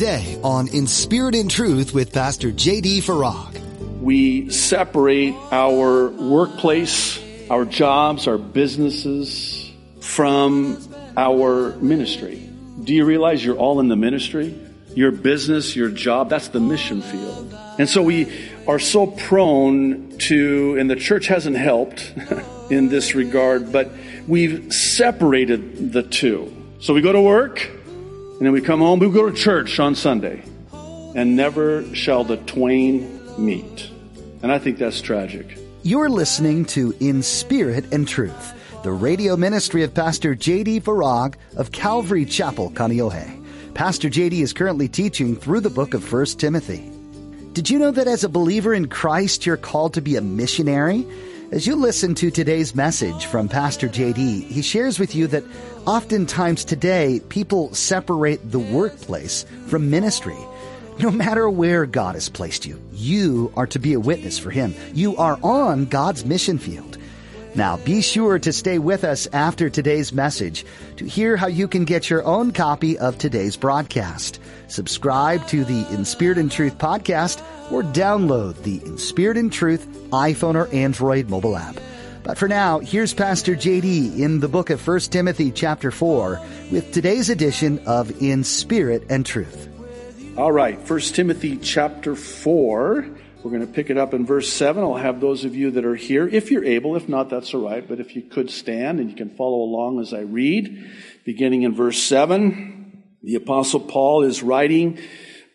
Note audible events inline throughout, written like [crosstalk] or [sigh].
today on In Spirit and Truth with Pastor J.D. Farag. We separate our workplace, our jobs, our businesses from our ministry. Do you realize you're all in the ministry? Your business, your job, that's the mission field. And so we are so prone to, and the church hasn't helped [laughs] in this regard, but we've separated the two. So we go to work, and then we come home, we go to church on Sunday, and never shall the twain meet. And I think that's tragic. You're listening to In Spirit and Truth, the radio ministry of Pastor J.D. Farag of Calvary Chapel, Kaneohe. Pastor J.D. is currently teaching through the book of 1 Timothy. Did you know that as a believer in Christ, you're called to be a missionary? As you listen to today's message from Pastor JD, he shares with you that oftentimes today people separate the workplace from ministry. No matter where God has placed you, you are to be a witness for Him. You are on God's mission field. Now, be sure to stay with us after today's message to hear how you can get your own copy of today's broadcast. Subscribe to the In Spirit and Truth podcast or download the In Spirit and Truth iPhone or Android mobile app. But for now, here's Pastor JD in the book of 1 Timothy chapter 4 with today's edition of In Spirit and Truth. All right, 1 Timothy chapter 4. We're going to pick it up in verse 7. I'll have those of you that are here, if you're able, if not, that's all right. But if you could stand and you can follow along as I read, beginning in verse 7, the Apostle Paul is writing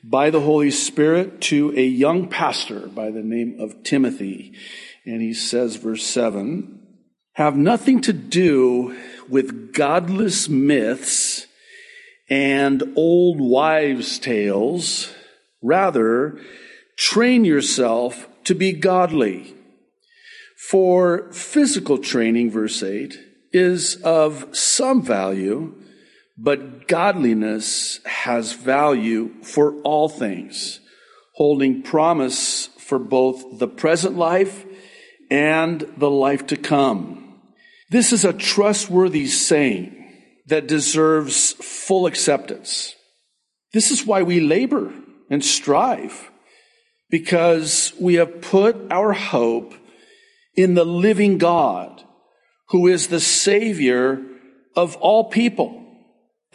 by the Holy Spirit to a young pastor by the name of Timothy. And he says, verse 7, have nothing to do with godless myths and old wives' tales. Rather, train yourself to be godly. For physical training, verse 8, is of some value, but godliness has value for all things, holding promise for both the present life and the life to come. This is a trustworthy saying that deserves full acceptance. This is why we labor and strive because we have put our hope in the living God who is the Savior of all people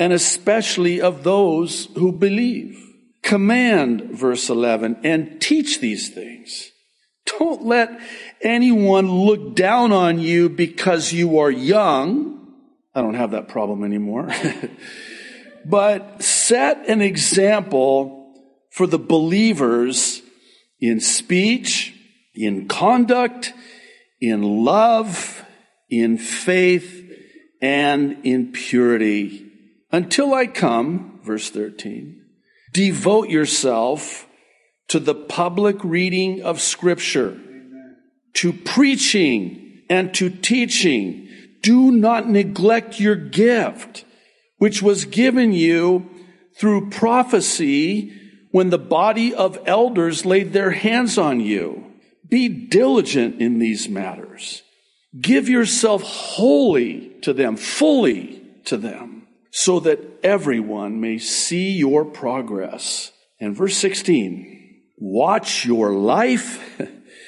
and especially of those who believe. Command, verse 11, and teach these things. Don't let anyone look down on you because you are young. I don't have that problem anymore. [laughs] but set an example for the believers in speech, in conduct, in love, in faith, and in purity. Until I come, verse 13, devote yourself to the public reading of Scripture, to preaching and to teaching. Do not neglect your gift, which was given you through prophecy when the body of elders laid their hands on you. Be diligent in these matters. Give yourself wholly to them, fully to them, so that everyone may see your progress. And verse 16, watch your life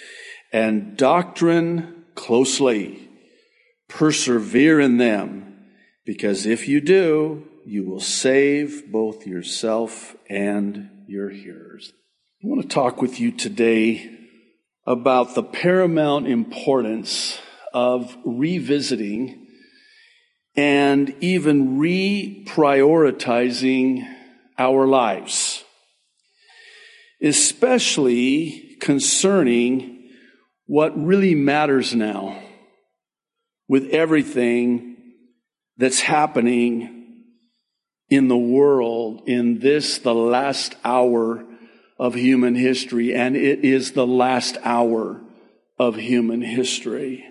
[laughs] and doctrine closely. Persevere in them, because if you do, you will save both yourself and your hearers. I want to talk with you today about the paramount importance of revisiting and even reprioritizing our lives, especially concerning what really matters now with everything that's happening in the world in this, the last hour of human history, and it is the last hour of human history.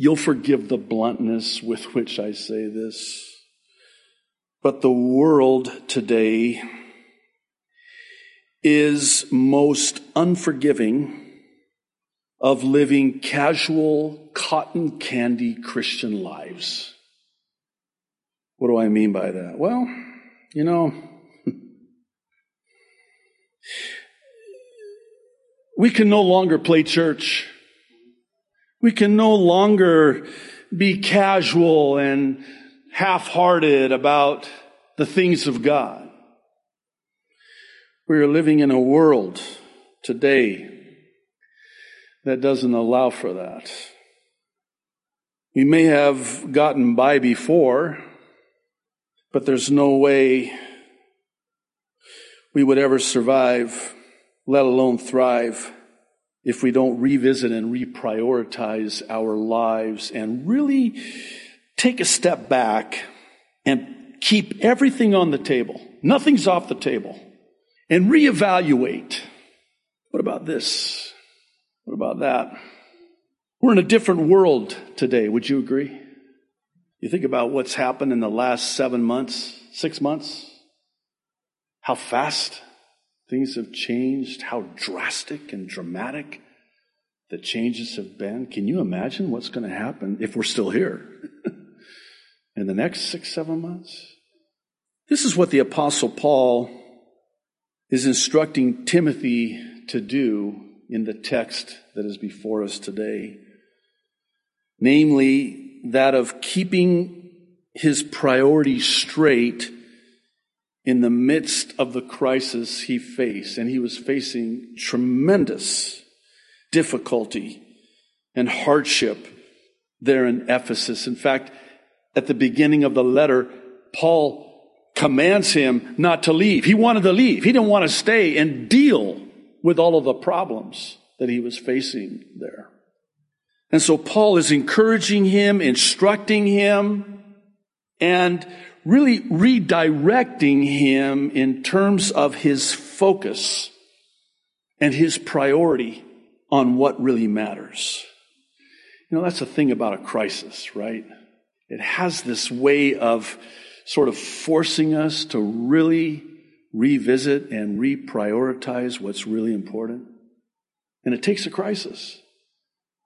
You'll forgive the bluntness with which I say this, but the world today is most unforgiving of living casual, cotton candy Christian lives. What do I mean by that? Well, You know, [laughs] we can no longer play church. We can no longer be casual and half-hearted about the things of God. We are living in a world today that doesn't allow for that. We may have gotten by before, but there's no way we would ever survive, let alone thrive, if we don't revisit and reprioritize our lives and really take a step back and keep everything on the table. Nothing's off the table. And reevaluate. What about this? What about that? We're in a different world today. Would you agree? You think about what's happened in the last seven months, six months, how fast things have changed, how drastic and dramatic the changes have been. Can you imagine what's going to happen if we're still here [laughs] in the next six, seven months? This is what the Apostle Paul is instructing Timothy to do in the text that is before us today. Namely, that of keeping his priorities straight in the midst of the crisis he faced. And he was facing tremendous difficulty and hardship there in Ephesus. In fact, at the beginning of the letter, Paul commands him not to leave. He wanted to leave. He didn't want to stay and deal with all of the problems that he was facing there. And so Paul is encouraging him, instructing him, and really redirecting him in terms of his focus and his priority on what really matters. You know, that's the thing about a crisis, right? It has this way of sort of forcing us to really revisit and reprioritize what's really important. And it takes a crisis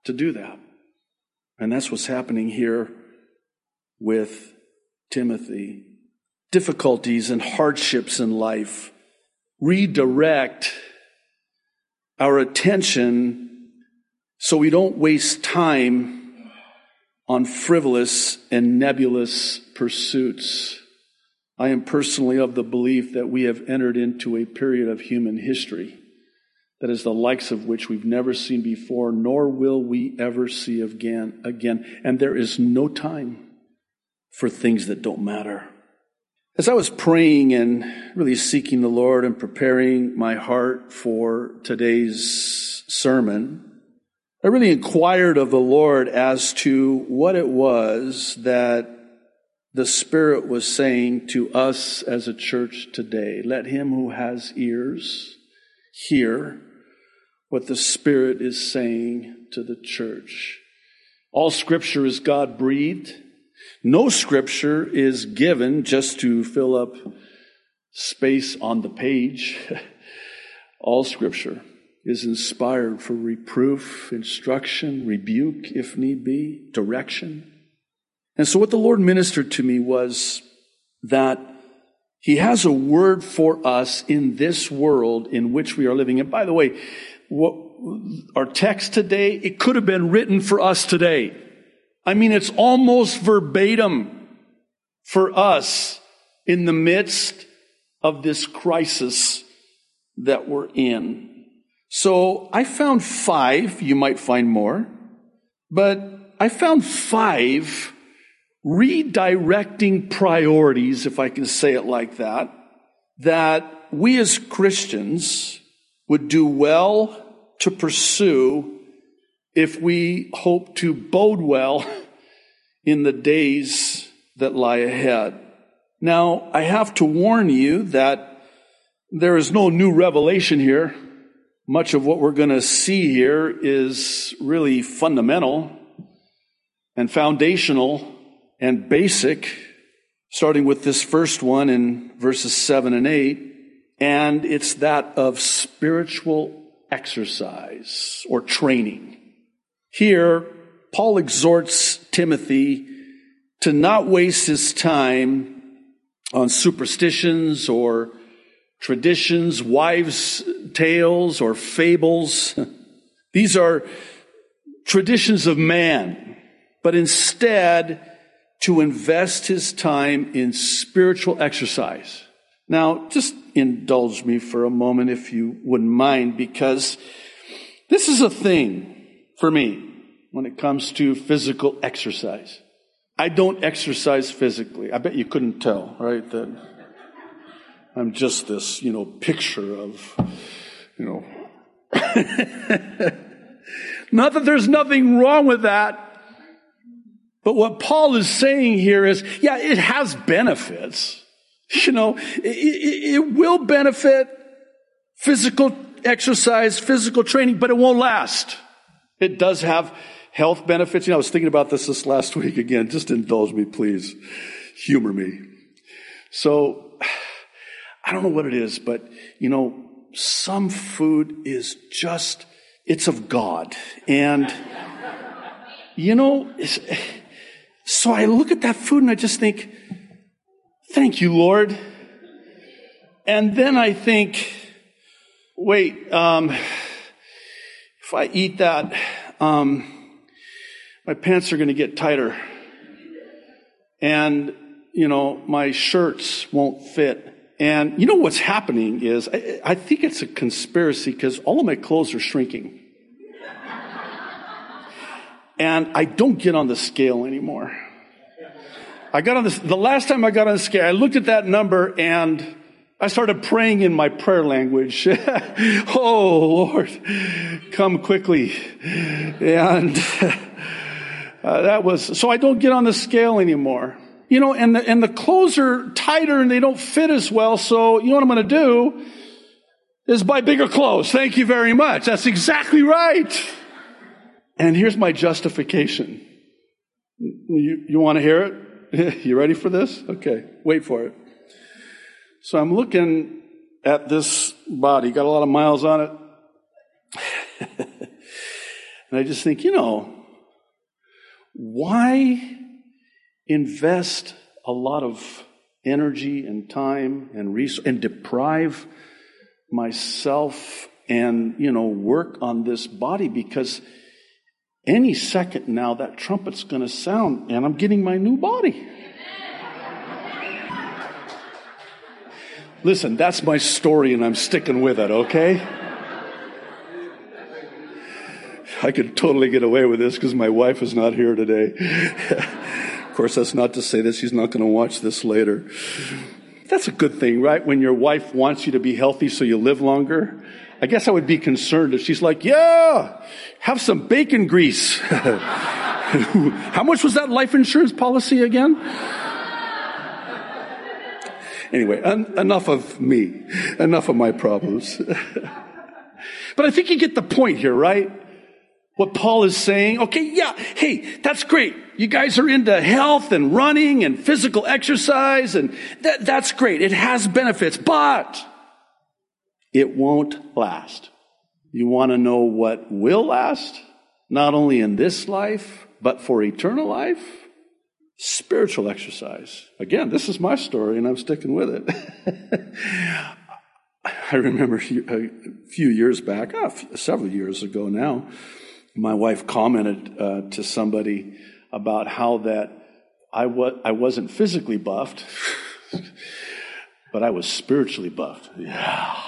to do that. And that's what's happening here with Timothy. Difficulties and hardships in life redirect our attention so we don't waste time on frivolous and nebulous pursuits. I am personally of the belief that we have entered into a period of human history that is the likes of which we've never seen before, nor will we ever see again, again. And there is no time for things that don't matter. As I was praying and really seeking the Lord and preparing my heart for today's sermon, I really inquired of the Lord as to what it was that the Spirit was saying to us as a church today. Let him who has ears hear what the Spirit is saying to the church. All scripture is God breathed. No scripture is given just to fill up space on the page. [laughs] All scripture is inspired for reproof, instruction, rebuke, if need be, direction. And so what the Lord ministered to me was that He has a word for us in this world in which we are living. And by the way, what, our text today, it could have been written for us today. I mean, it's almost verbatim for us in the midst of this crisis that we're in. So I found five, you might find more, but I found five redirecting priorities, if I can say it like that, that we as Christians would do well to pursue if we hope to bode well in the days that lie ahead. Now, I have to warn you that there is no new revelation here. Much of what we're going to see here is really fundamental and foundational and basic, starting with this first one in verses 7 and 8. And it's that of spiritual exercise or training. Here, Paul exhorts Timothy to not waste his time on superstitions or traditions, wives' tales or fables. [laughs] These are traditions of man, but instead to invest his time in spiritual exercise. Now, just indulge me for a moment if you wouldn't mind, because this is a thing for me when it comes to physical exercise. I don't exercise physically. I bet you couldn't tell, right? That I'm just this, you know, picture of, you know. [laughs] Not that there's nothing wrong with that. But what Paul is saying here is, yeah, it has benefits. You know, it, it, it will benefit physical exercise, physical training, but it won't last. It does have health benefits. You know, I was thinking about this this last [laughs] week again. Just indulge me, please. Humor me. So, [sighs] I don't know what it is, but you know, some food is just, it's of God. And, [laughs] you know, [sighs] so I look at that food and I just think, thank you, Lord. And then I think, wait, um, if I eat that, um, my pants are going to get tighter. And, you know, my shirts won't fit. And you know what's happening is, I, I think it's a conspiracy because all of my clothes are shrinking. and I don't get on the scale anymore. I got on this, the last time I got on the scale, I looked at that number and I started praying in my prayer language. [laughs] oh Lord, come quickly. And uh, that was, so I don't get on the scale anymore. You know, and the, and the clothes are tighter and they don't fit as well. So you know what I'm going to do is buy bigger clothes. Thank you very much. That's exactly right. And here's my justification. You, you want to hear it? [laughs] you ready for this? Okay, wait for it. So I'm looking at this body, got a lot of miles on it. [laughs] and I just think, you know, why invest a lot of energy and time and resource and deprive myself and, you know, work on this body because any second now, that trumpet's going to sound, and I'm getting my new body. Listen, that's my story, and I'm sticking with it, okay? I could totally get away with this because my wife is not here today. [laughs] of course, that's not to say that she's not going to watch this later. That's a good thing, right? When your wife wants you to be healthy so you live longer. I guess I would be concerned if she's like, yeah, have some bacon grease. [laughs] How much was that life insurance policy again? Anyway, en- enough of me, enough of my problems. [laughs] but I think you get the point here, right? What Paul is saying, okay, yeah, hey, that's great. You guys are into health and running and physical exercise and that, that's great. It has benefits, but it won't last. You want to know what will last? Not only in this life, but for eternal life? Spiritual exercise. Again, this is my story and I'm sticking with it. [laughs] I remember a few years back, oh, several years ago now, my wife commented uh, to somebody about how that I, wa- I wasn't physically buffed, [laughs] but I was spiritually buffed. Yeah.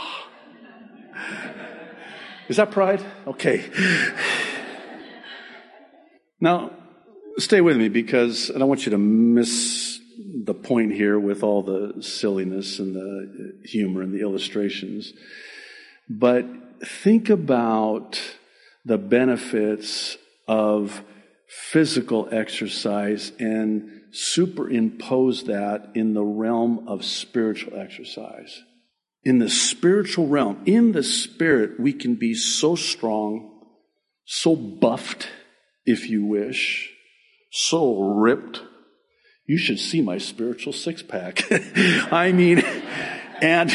Is that pride? Okay. Now, stay with me because I don't want you to miss the point here with all the silliness and the humor and the illustrations. But think about the benefits of physical exercise and superimpose that in the realm of spiritual exercise in the spiritual realm, in the spirit, we can be so strong, so buffed, if you wish, so ripped. You should see my spiritual six pack. [laughs] I mean, and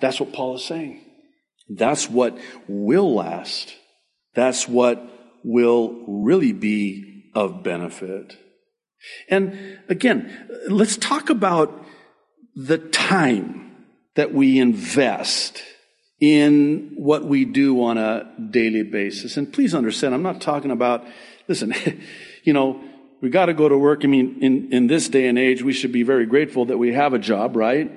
that's what Paul is saying. That's what will last. That's what will really be of benefit. And again, let's talk about the time that we invest in what we do on a daily basis. And please understand, I'm not talking about, listen, [laughs] you know, we got to go to work. I mean, in, in this day and age, we should be very grateful that we have a job, right?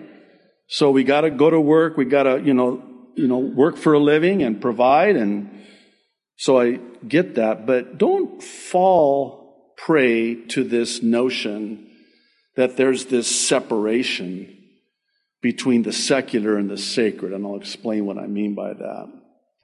So we got to go to work. We got to, you know, you know, work for a living and provide. And so I get that, but don't fall prey to this notion that there's this separation between the secular and the sacred, and I'll explain what I mean by that.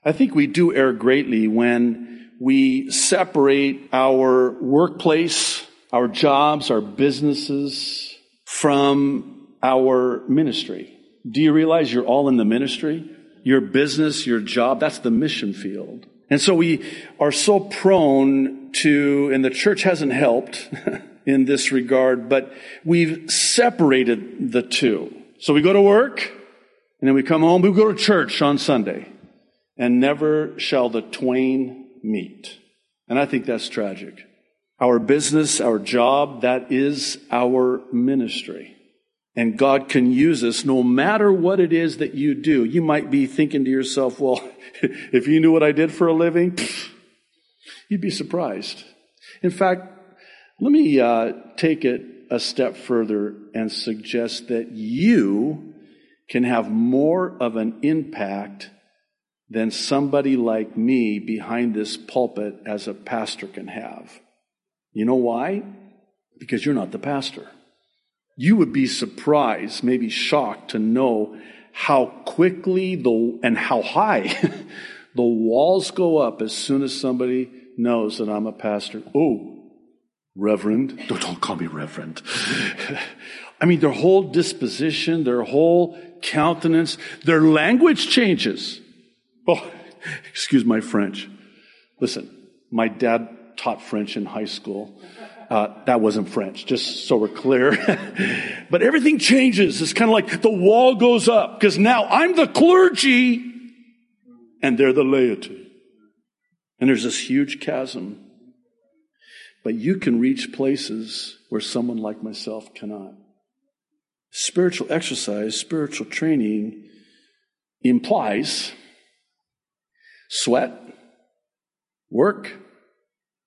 I think we do err greatly when we separate our workplace, our jobs, our businesses from our ministry. Do you realize you're all in the ministry? Your business, your job, that's the mission field. And so we are so prone to, and the church hasn't helped [laughs] in this regard, but we've separated the two. So we go to work, and then we come home, we go to church on Sunday, and never shall the twain meet. And I think that's tragic. Our business, our job, that is our ministry. And God can use us no matter what it is that you do. You might be thinking to yourself, well, [laughs] if you knew what I did for a living, [sniffs] you'd be surprised. In fact, let me uh, take it a step further and suggest that you can have more of an impact than somebody like me behind this pulpit as a pastor can have. You know why? Because you're not the pastor. You would be surprised, maybe shocked to know how quickly the, and how high [laughs] the walls go up as soon as somebody knows that I'm a pastor. Oh, Reverend. [laughs] Don't, don't call me Reverend. [laughs] I mean, their whole disposition, their whole countenance, their language changes. Oh, [laughs] excuse my French. Listen, my dad taught French in high school. Uh, that wasn't French, just so we're clear. [laughs] but everything changes. It's kind of like the wall goes up because now I'm the clergy and they're the laity. And there's this huge chasm but you can reach places where someone like myself cannot. Spiritual exercise, spiritual training implies sweat, work,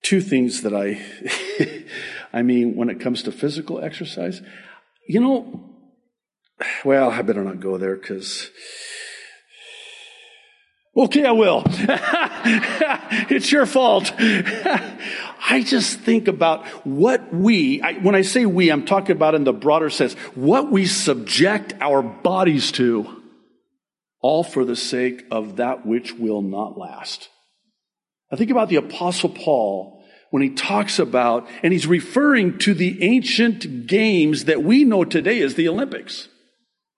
two things that I, [laughs] I mean, when it comes to physical exercise, you know, well, I better not go there because Okay, I will. [laughs] it's your fault. [laughs] I just think about what we, I, when I say we, I'm talking about in the broader sense, what we subject our bodies to, all for the sake of that which will not last. I think about the apostle Paul when he talks about, and he's referring to the ancient games that we know today as the Olympics.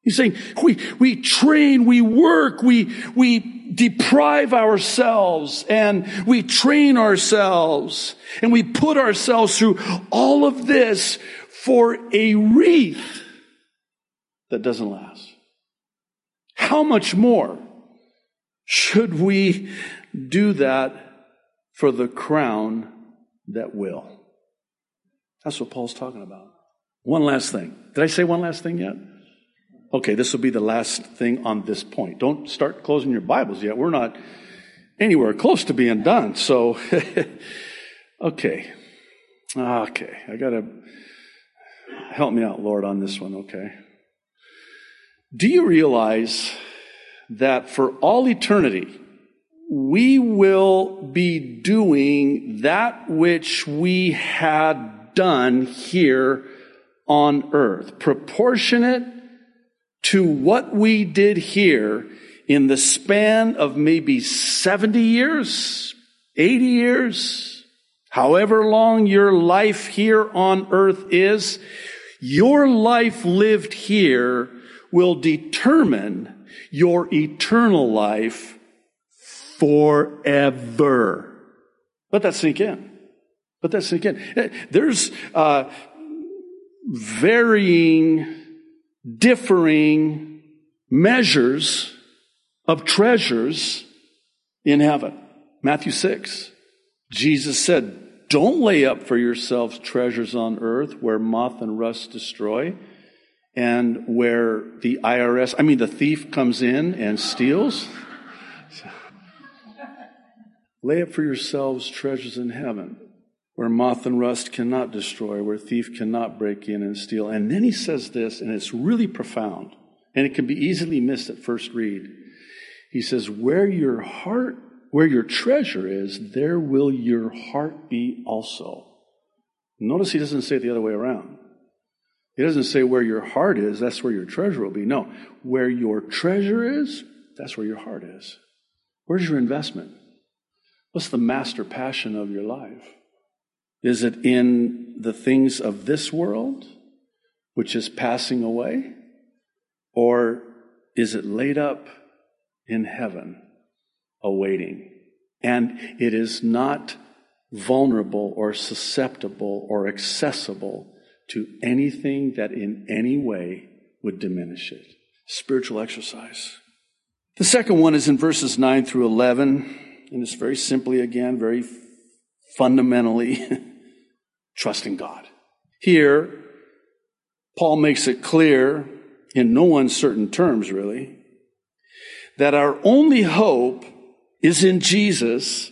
He's saying, we, we train, we work, we, we deprive ourselves and we train ourselves and we put ourselves through all of this for a wreath that doesn't last. How much more should we do that for the crown that will? That's what Paul's talking about. One last thing. Did I say one last thing yet? Okay, this will be the last thing on this point. Don't start closing your Bibles yet. We're not anywhere close to being done. So, [laughs] okay. Okay, I got to help me out, Lord, on this one, okay? Do you realize that for all eternity, we will be doing that which we had done here on earth, proportionate to what we did here in the span of maybe 70 years, 80 years, however long your life here on earth is, your life lived here will determine your eternal life forever. Let that sink in. Let that sink in. There's uh, varying differing measures of treasures in heaven. Matthew 6. Jesus said, Don't lay up for yourselves treasures on earth where moth and rust destroy and where the IRS, I mean, the thief comes in and steals. Lay up for yourselves treasures in heaven, where moth and rust cannot destroy, where thief cannot break in and steal. And then he says this, and it's really profound, and it can be easily missed at first read. He says, Where your heart, where your treasure is, there will your heart be also. Notice he doesn't say it the other way around. He doesn't say where your heart is, that's where your treasure will be. No, where your treasure is, that's where your heart is. Where's your investment? What's the master passion of your life? Is it in the things of this world, which is passing away? Or is it laid up in heaven, awaiting? And it is not vulnerable or susceptible or accessible to anything that in any way would diminish it. Spiritual exercise. The second one is in verses 9 through 11, and it's very simply, again, very fundamentally [laughs] trusting God. Here, Paul makes it clear, in no uncertain terms really, that our only hope is in Jesus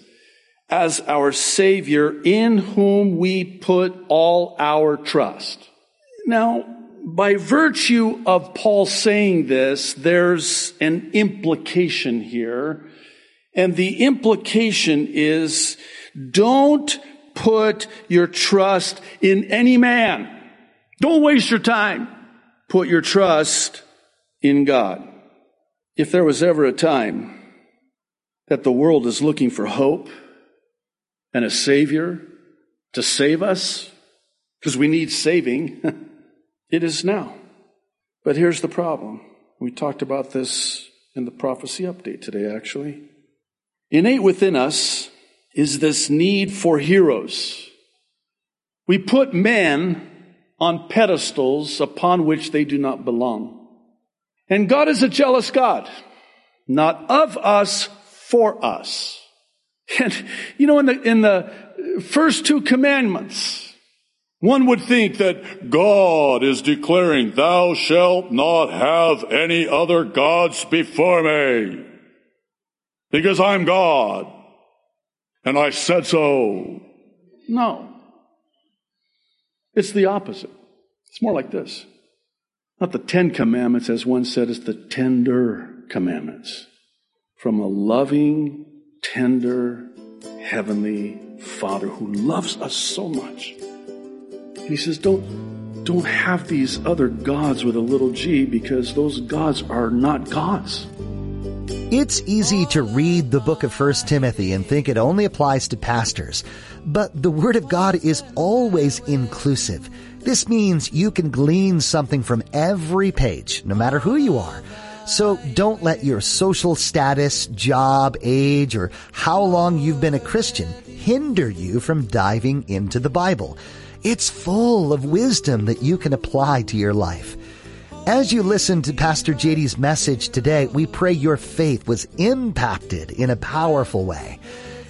as our Savior in whom we put all our trust. Now, by virtue of Paul saying this, there's an implication here. And the implication is don't put your trust in any man. Don't waste your time. Put your trust in God. If there was ever a time that the world is looking for hope, and a Savior to save us, because we need saving, [laughs] it is now. But here's the problem. We talked about this in the prophecy update today, actually. Innate within us is this need for heroes. We put men on pedestals upon which they do not belong. And God is a jealous God, not of us, for us. And, you know, in the, in the first two commandments, one would think that God is declaring, thou shalt not have any other gods before me. Because I'm God. And I said so. No. It's the opposite. It's more like this. Not the Ten Commandments, as one said, it's the tender commandments. From a loving, tender, heavenly Father who loves us so much. And he says, don't, don't have these other gods with a little g because those gods are not gods. It's easy to read the book of 1 Timothy and think it only applies to pastors. But the Word of God is always inclusive. This means you can glean something from every page, no matter who you are. So don't let your social status, job, age, or how long you've been a Christian hinder you from diving into the Bible. It's full of wisdom that you can apply to your life. As you listen to Pastor JD's message today, we pray your faith was impacted in a powerful way.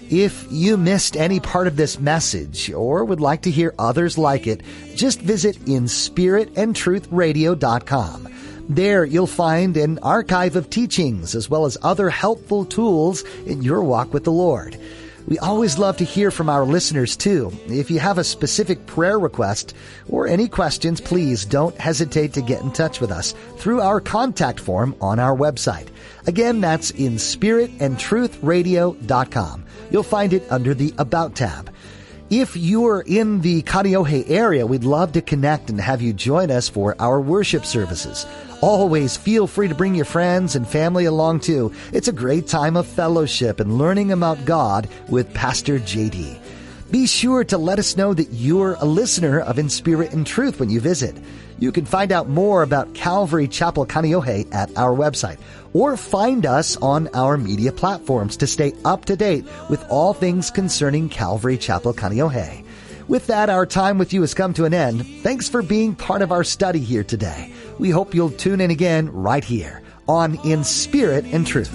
If you missed any part of this message or would like to hear others like it, just visit inspiritandtruthradio.com. There you'll find an archive of teachings as well as other helpful tools in your walk with the Lord. We always love to hear from our listeners too. If you have a specific prayer request or any questions, please don't hesitate to get in touch with us through our contact form on our website. Again, that's in spiritandtruthradio.com. You'll find it under the About tab. If you're in the Kaneohe area, we'd love to connect and have you join us for our worship services. Always feel free to bring your friends and family along too. It's a great time of fellowship and learning about God with Pastor JD. Be sure to let us know that you're a listener of In Spirit and Truth when you visit. You can find out more about Calvary Chapel Kaneohe at our website or find us on our media platforms to stay up to date with all things concerning Calvary Chapel Kaneohe. With that, our time with you has come to an end. Thanks for being part of our study here today. We hope you'll tune in again right here on In Spirit and Truth.